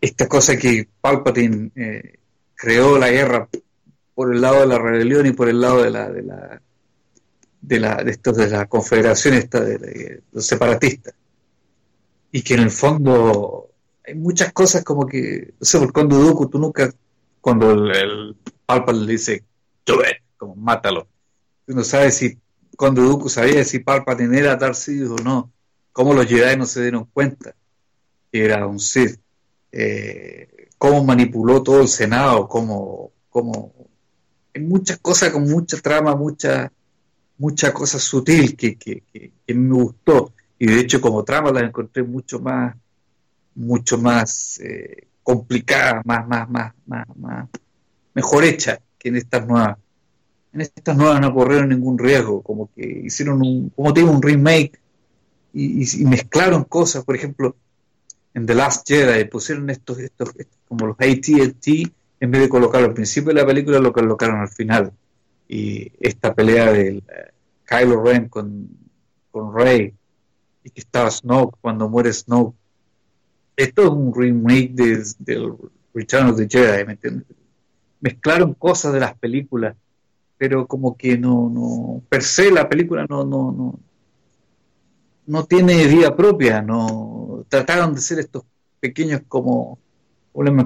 esta cosa que Palpatine eh, creó la guerra por el lado de la rebelión y por el lado de la de la de la de de la confederación esta de, los separatistas. Y que en el fondo hay muchas cosas como que sé por cuando Dooku tú nunca cuando el, Palpatine le dice como mátalo tú no sabes si cuando Dooku sabía si Palpatine era Darth Sidious o no, cómo los Jedi no se dieron cuenta que era un Sith, eh, cómo manipuló todo el Senado, cómo, cómo hay muchas cosas con mucha trama, mucha, mucha cosa sutil que, que, me gustó. Y de hecho como trama la encontré mucho más mucho más eh, complicada, más, más, más, más, más, mejor hecha que en estas nuevas. En estas nuevas no corrieron ningún riesgo, como que hicieron un, como te un remake y, mezclaron cosas, por ejemplo, en The Last Jedi pusieron estos, estos, como los AT&T en vez de colocarlo al principio de la película lo colocaron al final. Y esta pelea de Kylo Ren con, con Rey y que estaba Snoke cuando muere Snoke esto es un remake del de Return of the Jedi ¿me entiendes? mezclaron cosas de las películas pero como que no, no, per se la película no, no, no, no tiene vida propia, no, trataron de ser estos pequeños como,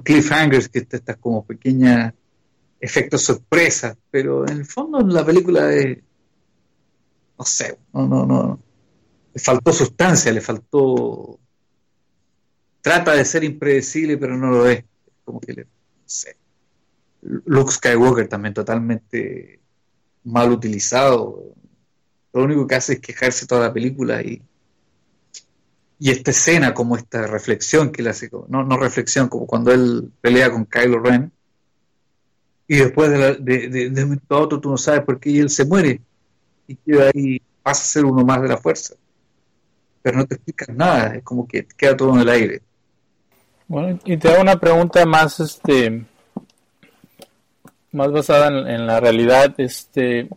cliffhangers, que estas como pequeñas efectos sorpresas, pero en el fondo la película es, no sé, no, no, no, le faltó sustancia, le faltó, trata de ser impredecible, pero no lo es, como que le, no sé. Luke Skywalker también totalmente mal utilizado. Lo único que hace es quejarse toda la película y, y esta escena, como esta reflexión que le hace, no, no reflexión, como cuando él pelea con Kylo Ren, y después de, de, de, un momento a otro tú no sabes por qué él se muere, y queda ahí, pasa a ser uno más de la fuerza. Pero no te explicas nada, es como que queda todo en el aire. Bueno, y te hago una pregunta más, este, más basada en, la realidad, este,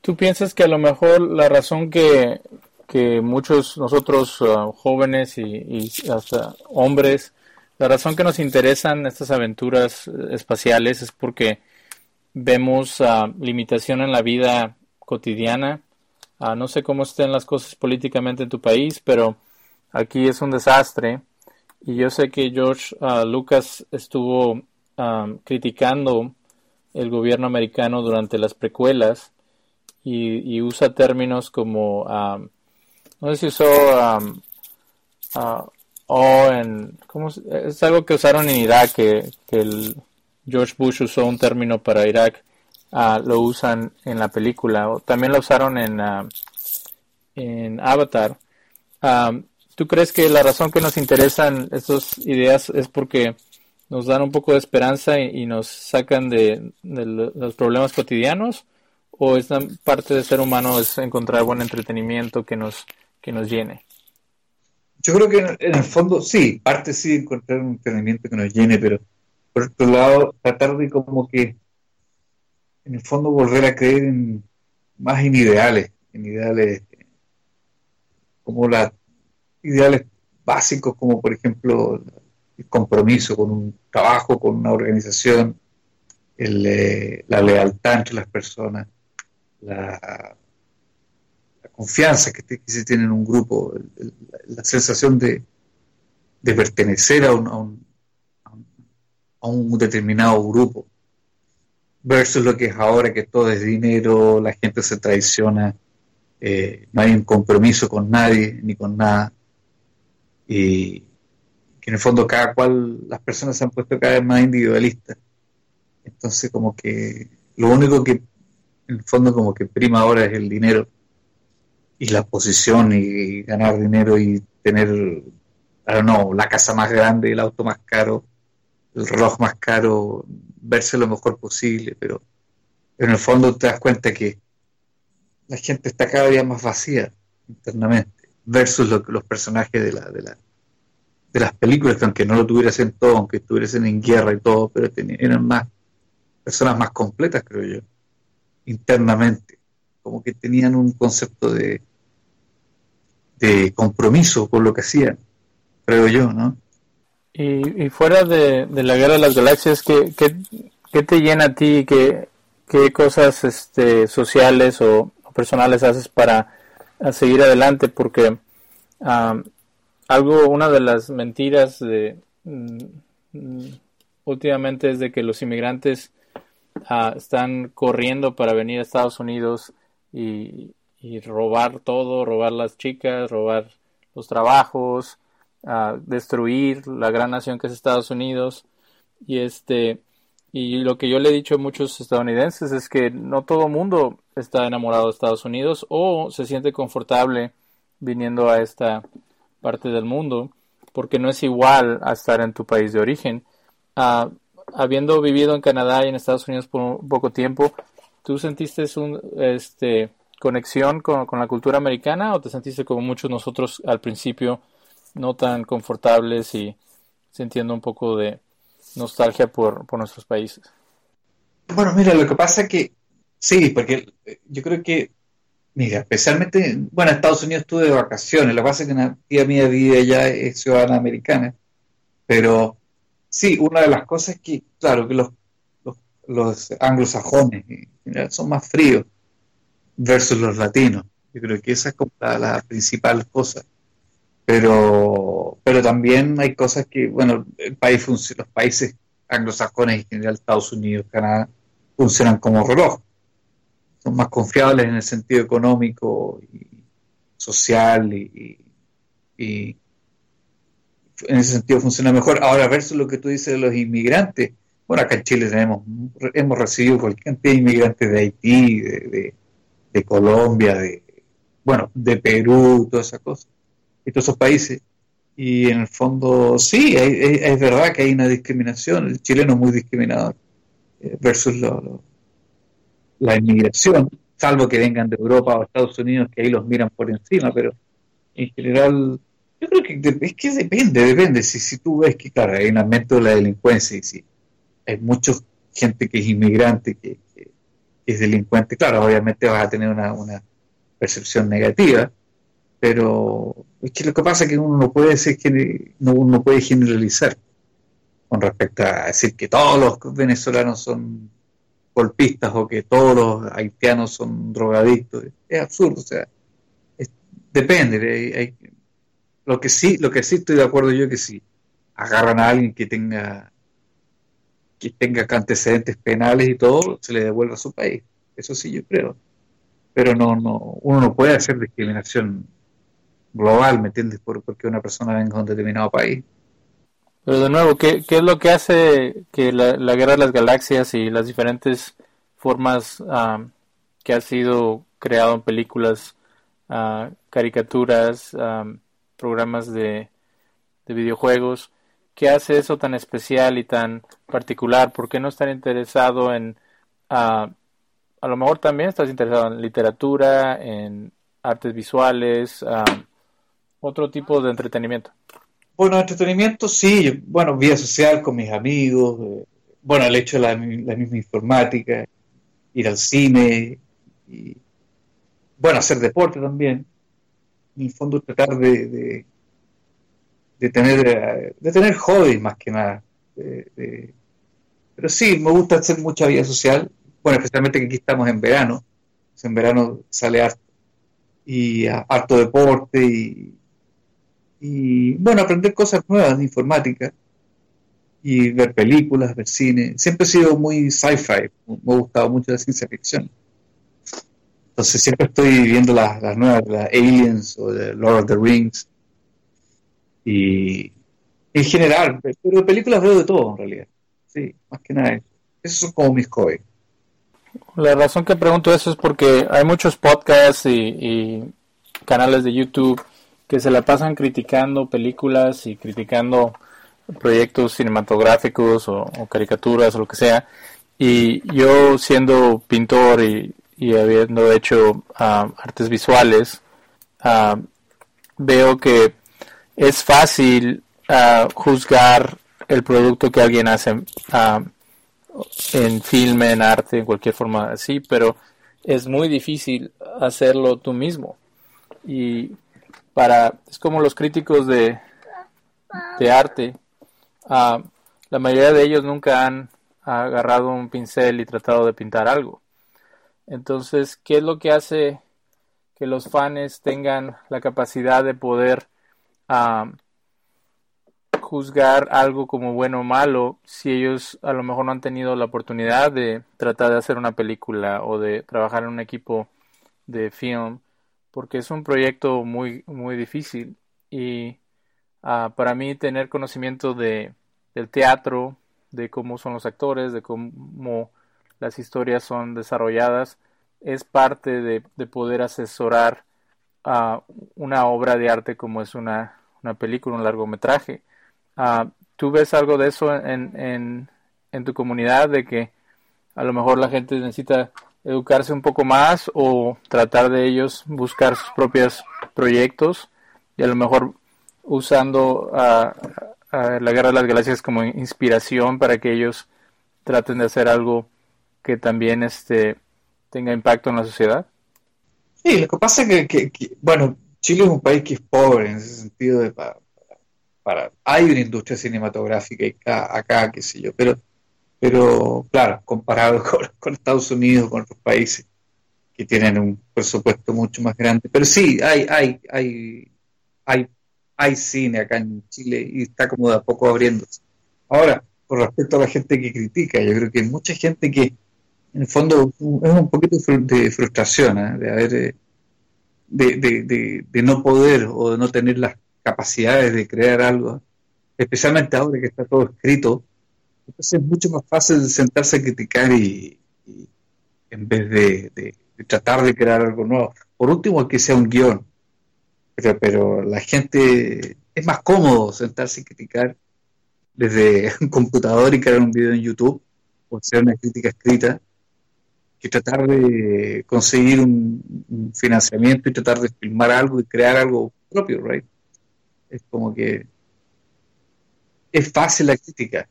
¿tú piensas que a lo mejor la razón que, que muchos nosotros uh, jóvenes y, hasta hombres, la razón que nos interesan estas aventuras espaciales es porque vemos uh, limitación en la vida cotidiana. Uh, no sé cómo estén las cosas políticamente en tu país, pero aquí es un desastre. Y yo sé que George Lucas estuvo um, criticando el gobierno americano durante las precuelas y, usa términos como, um, no sé si usó um, uh, o en, ¿cómo es? algo que usaron en Irak, que, el George Bush usó un término para Irak, uh, lo usan en la película, o también lo usaron en, uh, en Avatar. ¿Tú crees que la razón que nos interesan estas ideas es porque nos dan un poco de esperanza y, nos sacan de, los problemas cotidianos o esta parte de ser humano es encontrar buen entretenimiento que nos que nos llene yo creo que en, el fondo, sí, parte sí encontrar un entrenamiento que nos llene, pero por otro lado, tratar de como que, en el fondo, volver a creer en más en ideales, en ideales como las ideales básicos, como por ejemplo el compromiso con un trabajo, con una organización, eh, la lealtad entre las personas, la, confianza que, se tiene en un grupo, la sensación de, pertenecer a un, a, un, determinado grupo, versus lo que es ahora que todo es dinero, la gente se traiciona, eh, no hay un compromiso con nadie ni con nada, y que en el fondo cada cual, las personas se han puesto cada vez más individualistas. Entonces como que lo único que en el fondo como que prima ahora es el dinero y la posición y ganar dinero y tener, no, la casa más grande, el auto más caro, el reloj más caro, verse lo mejor posible, pero, en el fondo te das cuenta que la gente está cada día más vacía internamente, versus los personajes de, la, de, de las películas, que aunque no lo tuviesen todo, aunque estuviesen en guerra y todo, pero eran más personas más completas, creo yo, internamente, como que tenían un concepto de, compromiso con lo que hacían, creo yo, ¿no? Y, fuera de, la guerra de las galaxias, ¿qué, te llena a ti? ¿Qué, qué cosas este, sociales o, personales haces para seguir adelante? Porque algo, una de las mentiras de mm, últimamente es de que los inmigrantes ah, están corriendo para venir a Estados Unidos y, robar todo, robar las chicas, robar los trabajos, destruir la gran nación que es Estados Unidos. Y este y lo que yo le he dicho a muchos estadounidenses es que no todo mundo está enamorado de Estados Unidos o se siente confortable viniendo a esta parte del mundo, porque no es igual a estar en tu país de origen. habiendo vivido en Canadá y en Estados Unidos por un poco tiempo, ¿tú sentiste un, este, conexión con, la cultura americana o te sentiste como muchos nosotros al principio no tan confortables y sintiendo un poco de nostalgia por, nuestros países? Bueno, mira, lo que pasa es que sí, porque yo creo que, mira, especialmente, bueno, en Estados Unidos estuve de vacaciones, lo que pasa es que una tía mía vive allá, es ciudadana americana, pero sí, una de las cosas es que, claro, que los, los, anglosajones son más fríos versus los latinos. Yo creo que esa es como la, principal cosa. Pero, pero también hay cosas que, bueno, el país los países anglosajones en general, Estados Unidos, Canadá, funcionan como reloj. Son más confiables en el sentido económico y social y, y en ese sentido funciona mejor. Ahora, versus lo que tú dices de los inmigrantes, bueno, acá en Chile tenemos, hemos recibido cualquier cantidad de inmigrantes de Haití, de, Colombia, de, bueno, de Perú, todas esas cosas, y todos esos países. Y en el fondo, sí, es verdad que hay una discriminación, el chileno es muy discriminado eh, versus la inmigración, salvo que vengan de Europa o Estados Unidos, que ahí los miran por encima, pero en general, yo creo que es que depende, depende. Si, si tú ves que, claro, hay un aumento de la delincuencia y si hay mucha gente que es inmigrante, que, es delincuente, claro, obviamente vas a tener una, una percepción negativa, pero es que lo que pasa es que uno no puede que no, uno puede generalizar con respecto a decir que todos los venezolanos son golpistas o que todos los haitianos son drogadictos. Es absurdo, o sea, depende. lo que sí, lo que sí estoy de acuerdo yo es que si agarran a alguien que tenga que tenga antecedentes penales y todo, se le devuelva a su país. Eso sí yo creo. Pero no, no, uno no puede hacer discriminación global, ¿me entiendes? Por, porque una persona venga a un determinado país. Pero de nuevo, ¿qué, es lo que hace que la, guerra de las galaxias y las diferentes formas ah, que ha sido creado en películas, uh, caricaturas, ah, programas de, de videojuegos, ¿Qué hace eso tan especial y tan particular? ¿Por qué no estar interesado en... Uh, a lo mejor también estás interesado en literatura, en artes visuales, otro tipo de entretenimiento? Bueno, entretenimiento sí, bueno, vida social con mis amigos, eh, bueno, el hecho de la, misma informática, ir al cine, y, bueno, hacer deporte también. En el fondo tratar de, de, tener eh, de tener hobbies más que nada. pero sí, me gusta hacer mucha vida social, bueno, especialmente que aquí estamos en verano, en verano sale harto, y harto deporte y, y bueno, aprender cosas nuevas de informática y ver películas, ver cine. Siempre he sido muy sci-fi, me ha gustado mucho la ciencia ficción. Entonces siempre estoy viendo las, las nuevas, las Aliens o de Lord of the Rings. Y en general, pero películas veo de todo en realidad. Sí, más que nada. Esos son como mis hobbies. La razón que pregunto eso es porque hay muchos podcasts y canales de YouTube que se la pasan criticando películas y criticando proyectos cinematográficos o, caricaturas o lo que sea. Y yo siendo pintor y, habiendo hecho ah, artes visuales, ah, veo que es fácil ah, juzgar el producto que alguien hace en filme, en arte, en cualquier forma así, pero es muy difícil hacerlo tú mismo. Y para es como los críticos de, arte. Ah, la mayoría de ellos nunca han agarrado un pincel y tratado de pintar algo. Entonces qué es lo que hace que los fans tengan la capacidad de poder ah, juzgar algo como bueno o malo si ellos a lo mejor no han tenido la oportunidad de tratar de hacer una película o de trabajar en un equipo de film porque es un proyecto muy, muy difícil y ah, para mí tener conocimiento de, del teatro, de cómo son los actores, de cómo las historias son desarrolladas, es parte de, poder asesorar a una obra de arte como es una, una película, un largometraje. Ah, ¿Tú ves algo de eso en, en, en tu comunidad, de que a lo mejor la gente necesita educarse un poco más o tratar de ellos buscar sus propios proyectos y a lo mejor usando a, la Guerra de las Galaxias como inspiración para que ellos traten de hacer algo que también este tenga impacto en la sociedad. Sí, lo que pasa es que, bueno, Chile es un país que es pobre en ese sentido de para, hay una industria cinematográfica acá, acá qué sé yo, pero pero claro, comparado con, Estados Unidos, con otros países que tienen un presupuesto mucho más grande. Pero sí, hay, hay, hay, hay, hay cine acá en Chile y está como de a poco abriéndose. Ahora, con respecto a la gente que critica, yo creo que hay mucha gente que, en el fondo, es un poquito de frustración, ¿eh? de haber, eh, de, de, de, no poder o de no tener las capacidades de crear algo, especialmente ahora que está todo escrito entonces es mucho más fácil sentarse a criticar y, en vez de, tratar de crear algo nuevo. Por último, que sea un guion. Pero, la gente es más cómodo sentarse y criticar desde un computador y crear un video en YouTube o hacer una crítica escrita que tratar de conseguir un, financiamiento y tratar de filmar algo y crear algo propio, right? Es como que es fácil la crítica,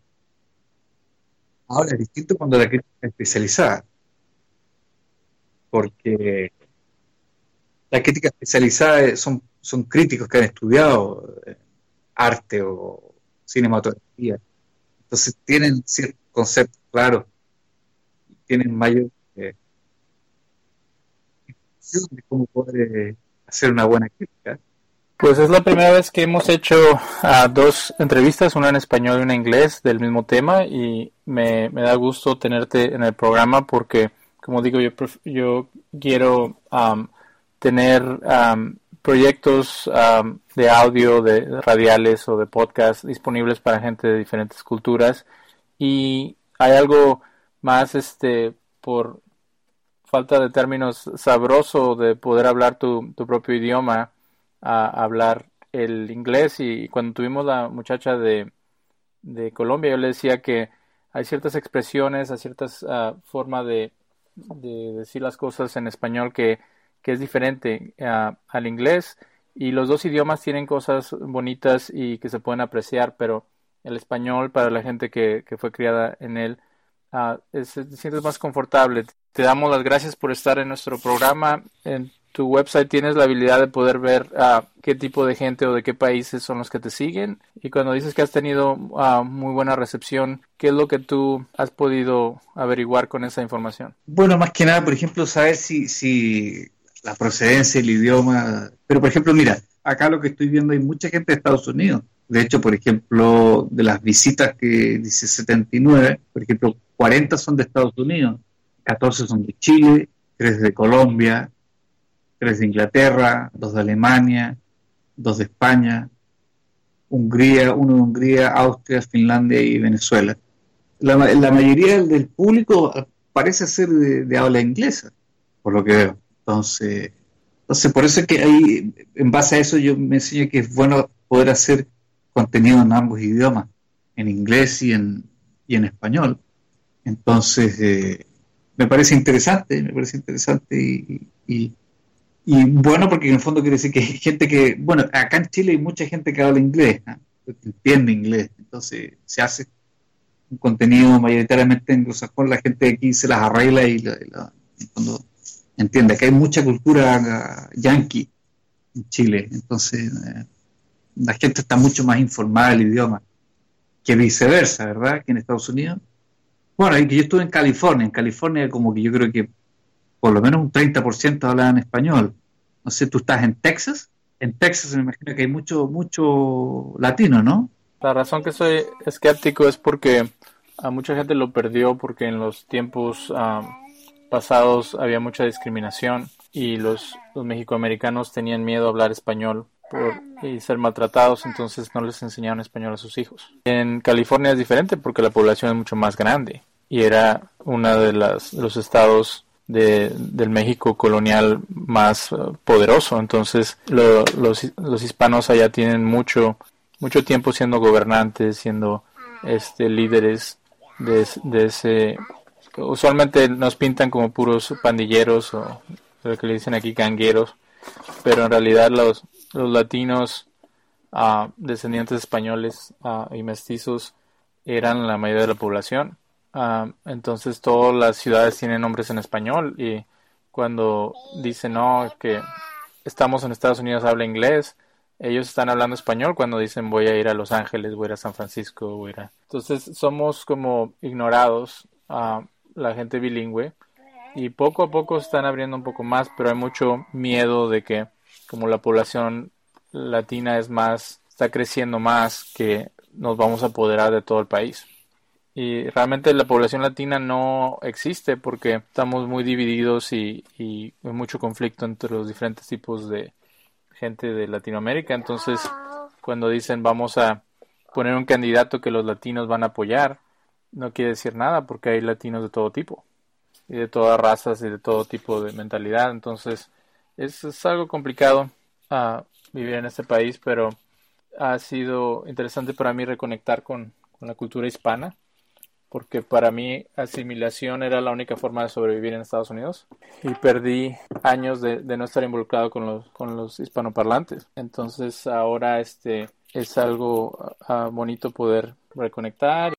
Ahora es distinto cuando la crítica es especializada, porque la crítica especializada son, son críticos que han estudiado eh, arte o cinematografía, entonces tienen ciertos conceptos claros, tienen mayor eh, de cómo poder hacer una buena crítica. Pues es la primera vez que hemos hecho uh, dos entrevistas, una en español y una en inglés del mismo tema y me, da gusto tenerte en el programa porque, como digo, yo, yo quiero tener proyectos de audio, de radiales o de podcast disponibles para gente de diferentes culturas. Y hay algo más este por falta de términos sabroso de poder hablar tu, tu propio idioma a hablar el inglés y cuando tuvimos la muchacha de, de Colombia yo le decía que hay ciertas expresiones, hay ciertas uh, formas de, de, decir las cosas en español que, que es diferente al inglés Y los dos idiomas tienen cosas bonitas y que se pueden apreciar, pero el español para la gente que, que fue criada en él uh, te sientes más confortable. Te damos las gracias por estar en nuestro programa. En tu website tienes la habilidad de poder ver uh, qué tipo de gente o de qué países son los que te siguen. Y cuando dices que has tenido uh, muy buena recepción, ¿qué es lo que tú has podido averiguar con esa información? Bueno, más que nada, por ejemplo, saber si, si la procedencia, el idioma. Pero, por ejemplo, mira, acá lo que estoy viendo hay mucha gente de Estados Unidos. De hecho, por ejemplo, de las visitas que dice 79, por ejemplo, 40 son de Estados Unidos, 14 son de Chile, 3 de Colombia, 3 de Inglaterra, 2 de Alemania, 2 de España, Hungría, uno de Hungría, Austria, Finlandia y Venezuela. La, mayoría del público parece ser de, habla inglesa, por lo que veo. Entonces, entonces, por eso es que ahí, en base a eso, yo me enseño que es bueno poder hacer contenido en ambos idiomas, en inglés y en, y en español. Entonces, eh, me parece interesante, me parece interesante y, y, bueno, porque en el fondo quiere decir que hay gente que, bueno, acá en Chile hay mucha gente que habla inglés, que entiende inglés, entonces se hace un contenido mayoritariamente anglosajón, la gente aquí se las arregla y, fondo entiende que hay mucha cultura yankee en Chile, entonces eh, la gente está mucho más informada del idioma que viceversa, ¿verdad? Que en Estados Unidos. Bueno, y que yo estuve en California, en California como que yo creo que por lo menos un 30% hablan español. No sé, tú estás en Texas, en Texas me imagino que hay mucho, mucho latino, ¿no? La razón que soy escéptico es porque a mucha gente lo perdió porque en los tiempos... Um, pasados había mucha discriminación y los, los mexicoamericanos tenían miedo a hablar español y ser maltratados, entonces no les enseñaron español a sus hijos. En California es diferente porque la población es mucho más grande y era uno de las, los estados de, del México colonial más uh, poderoso, entonces lo, los, los hispanos allá tienen mucho, mucho tiempo siendo gobernantes, siendo este, líderes de, de ese usualmente nos pintan como puros pandilleros o lo que le dicen aquí gangueros, pero en realidad los, los latinos uh, descendientes españoles uh, y mestizos eran la mayoría de la población. Uh, entonces todas las ciudades tienen nombres en español y cuando dicen no que estamos en Estados Unidos habla inglés, ellos están hablando español cuando dicen voy a ir a Los Ángeles, voy a ir a San Francisco, voy a ir a... Entonces somos como ignorados la gente bilingüe y poco a poco están abriendo un poco más, pero hay mucho miedo de que como la población latina es más, está creciendo más, que nos vamos a apoderar de todo el país. Y realmente la población latina no existe porque estamos muy divididos y, y hay mucho conflicto entre los diferentes tipos de gente de Latinoamérica. Entonces, cuando dicen vamos a poner un candidato que los latinos van a apoyar, no quiere decir nada porque hay latinos de todo tipo y de todas razas y de todo tipo de mentalidad. Entonces es, algo complicado uh, vivir en este país, pero ha sido interesante para mí reconectar con, con, la cultura hispana porque para mí asimilación era la única forma de sobrevivir en Estados Unidos y perdí años de, no estar involucrado con los, con los hispanoparlantes. Entonces ahora este es algo uh, bonito poder reconectar